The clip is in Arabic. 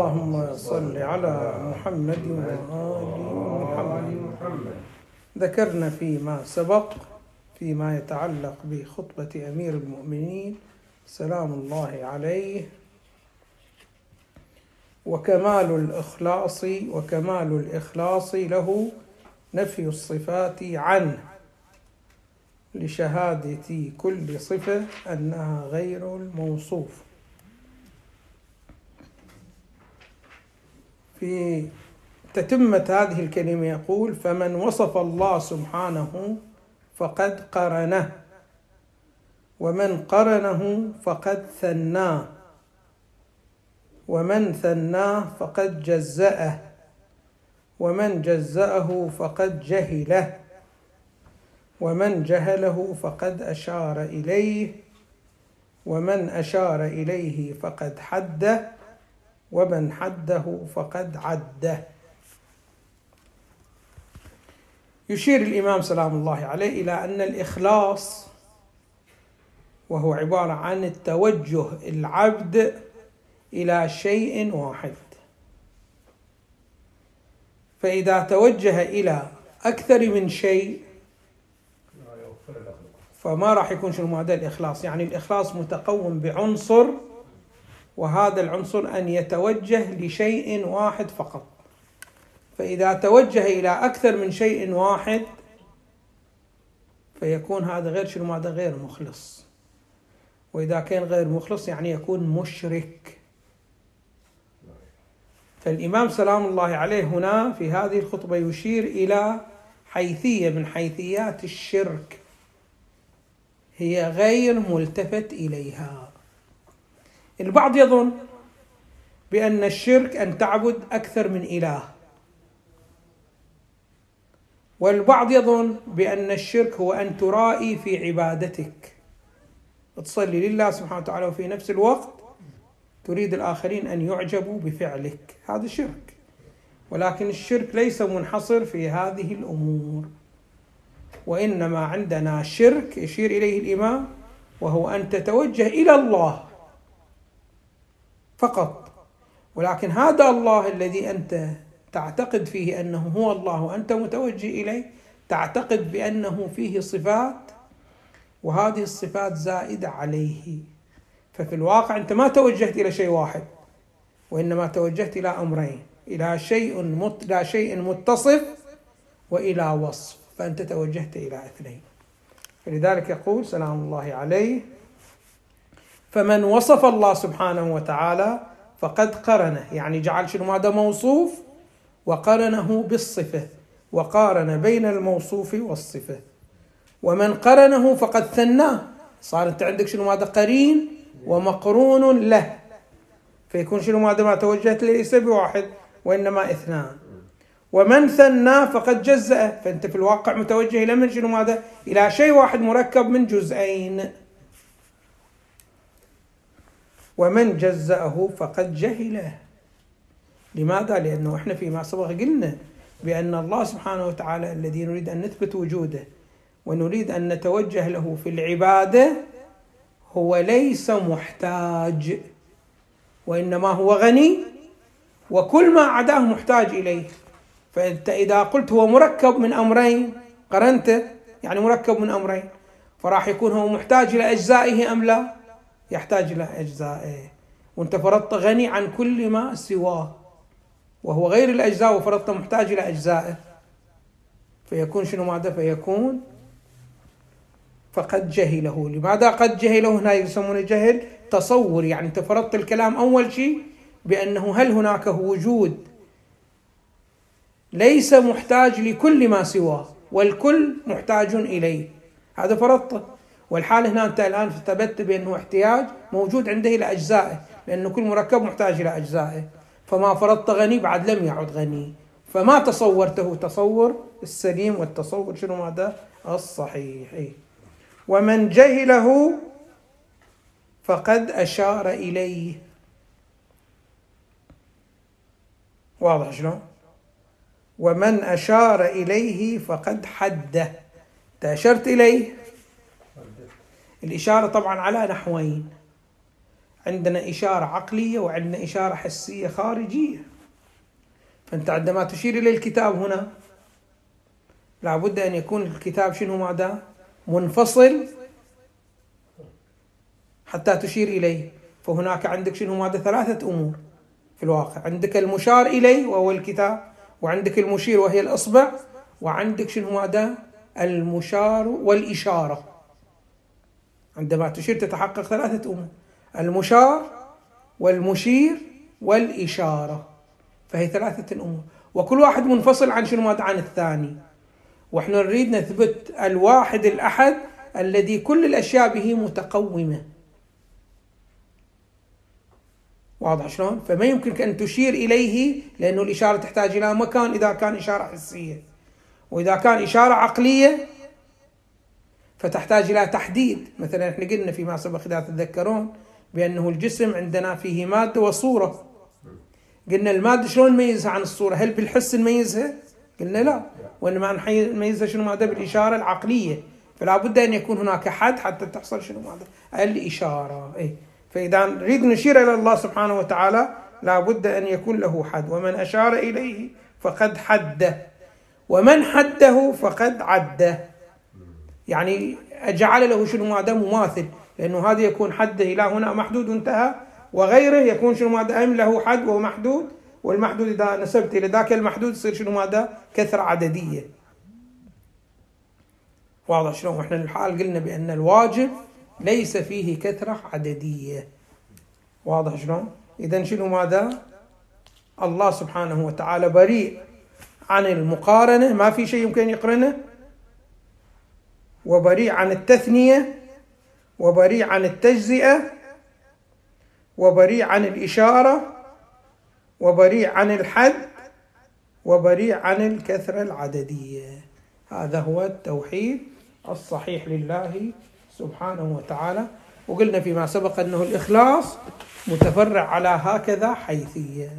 اللهم صل على محمد وآل محمد. ذكرنا فيما سبق فيما يتعلق بخطبة أمير المؤمنين سلام الله عليه. وكمال الإخلاص وكمال الإخلاص له نفي الصفات عنه لشهادة كل صفة أنها غير الموصوف. في تتمة هذه الكلمة يقول فمن وصف الله سبحانه فقد قرنه ومن قرنه فقد ثناه ومن ثناه فقد جزأه ومن جزأه فقد جهله ومن جهله فقد أشار إليه ومن أشار إليه فقد حده ومن حده فقد عده. يشير الإمام سلام الله عليه إلى أن الإخلاص وهو عبارة عن التوجه العبد إلى شيء واحد. فإذا توجه إلى أكثر من شيء فما راح يكون شنو؟ معنى الإخلاص. يعني الإخلاص متقوم بعنصر وهذا العنصر أن يتوجه لشيء واحد فقط. فإذا توجه إلى أكثر من شيء واحد فيكون هذا غير شنو؟ هذا غير مخلص. وإذا كان غير مخلص يعني يكون مشرك. فالإمام سلام الله عليه هنا في هذه الخطبة يشير إلى حيثية من حيثيات الشرك. هي غير ملتفت إليها. البعض يظن بأن الشرك أن تعبد أكثر من إله. والبعض يظن بأن الشرك هو أن ترائي في عبادتك. تصلي لله سبحانه وتعالى وفي نفس الوقت تريد الآخرين أن يعجبوا بفعلك. هذا شرك. ولكن الشرك ليس منحصر في هذه الأمور. وإنما عندنا شرك يشير إليه الإمام وهو أن تتوجه إلى الله. فقط. ولكن هذا الله الذي أنت تعتقد فيه أنه هو الله وأنت متوجه إليه تعتقد بأنه فيه صفات وهذه الصفات زائدة عليه. ففي الواقع أنت ما توجهت إلى شيء واحد وإنما توجهت إلى أمرين إلى شيء مت... إلى شيء متصف وإلى وصف فأنت توجهت إلى اثنين. فلذلك يقول سلام الله عليه فمن وصف الله سبحانه وتعالى فقد قرنه يعني جعل شنو هذا موصوف؟ وقرنه بالصفة وقارن بين الموصوف والصفة. ومن قرنه فقد ثناه صار أنت عندك شنو هذا قرين ومقرون له. فيكون شنو هذا ما توجهت ليس بواحد وإنما اثنان. ومن ثنى فقد جزأ فأنت في الواقع متوجه إلى من شنو ماذا؟ إلى شيء واحد مركب من جزئين. ومن جزأه فقد جهله. لماذا؟ لأنه إحنا فيما سبق قلنا بأن الله سبحانه وتعالى الذي نريد أن نثبت وجوده ونريد أن نتوجه له في العبادة هو ليس محتاج وإنما هو غني وكل ما عداه محتاج إليه. فأنت إذا قلت هو مركب من أمرين قرنته يعني مركب من أمرين فراح يكون هو محتاج إلى أجزائه أم لا؟ يحتاج إلى أجزائه وأنت فرضت غني عن كل ما سواه. وهو غير الأجزاء وفرضت محتاج إلى أجزائه فيكون شنو ماذا؟ فيكون فقد جهله. لماذا قد جهله؟ هنا يسمونه جهل تصور. يعني أنت فرضت الكلام أول شيء بأنه هل هناك وجود ليس محتاج لكل ما سواه والكل محتاج إليه. هذا فرضته. والحال هنا انت الآن ثبت بأنه احتياج موجود عنده إلى أجزائه لأنه كل مركب محتاج إلى أجزائه. فما فرضت غني بعد لم يعد غني. فما تصورته؟ تصور السليم والتصور شنو ماذا؟ الصحيح. إيه؟ ومن جهله فقد أشار إليه. واضح شلون ومن أشار إليه فقد حده. أشرت إليه؟ الإشارة طبعا على نحوين. عندنا إشارة عقلية وعندنا إشارة حسية خارجية. فأنت عندما تشير إلى الكتاب هنا لابد أن يكون الكتاب شنو ماذا؟ منفصل حتى تشير إليه. فهناك عندك شنو ماذا؟ ثلاثة أمور في الواقع. عندك المشار إليه وهو الكتاب وعندك المشير وهي الإصبع وعندك شنو ماذا؟ المشار والإشارة. عندما تشير تتحقق ثلاثة أمور المشار والمشير والإشارة. فهي ثلاثة أمور وكل واحد منفصل عن شنو؟ عن الثاني. وإحنا نريد نثبت الواحد الأحد الذي كل الأشياء به متقومة. واضح شلون؟ فما يمكنك أن تشير إليه لأنه الإشارة تحتاج إلى مكان إذا كان إشارة حسية. وإذا كان إشارة عقلية فتحتاج إلى تحديد. مثلا إحنا قلنا فيما سبق إذا تتذكرون بأنه الجسم عندنا فيه مادة وصورة. قلنا المادة شلون نميزها عن الصورة؟ هل بالحس نميزها؟ قلنا لا. وإنما نميزها شنو؟ ماذا بالإشارة العقلية. فلا بد أن يكون هناك حد حتى تحصل شنو؟ ماذا الإشارة. إيه. فإذا نريد نشير إلى الله سبحانه وتعالى لا بد أن يكون له حد. ومن أشار إليه فقد حده. ومن حده فقد عده. يعني جعل له شنو ماذا مماثل لأنه هذا يكون حده إلى هنا محدود انتهى وغيره يكون شنو ماذا أم له حد وهو محدود والمحدود إذا نسبت إلى ذاك المحدود يصير شنو ماذا كثرة عددية. واضح شلون؟ وإحنا الحال قلنا بأن الواجب ليس فيه كثرة عددية. واضح شلون؟ إذا شنو ماذا الله سبحانه وتعالى بريء عن المقارنة ما في شيء يمكن يقرنه. وبريء عن التثنية وبريء عن التجزئة وبريء عن الإشارة وبريء عن الحد وبريء عن الكثرة العددية. هذا هو التوحيد الصحيح لله سبحانه وتعالى. وقلنا فيما سبق أنه الإخلاص متفرع على هكذا حيثية.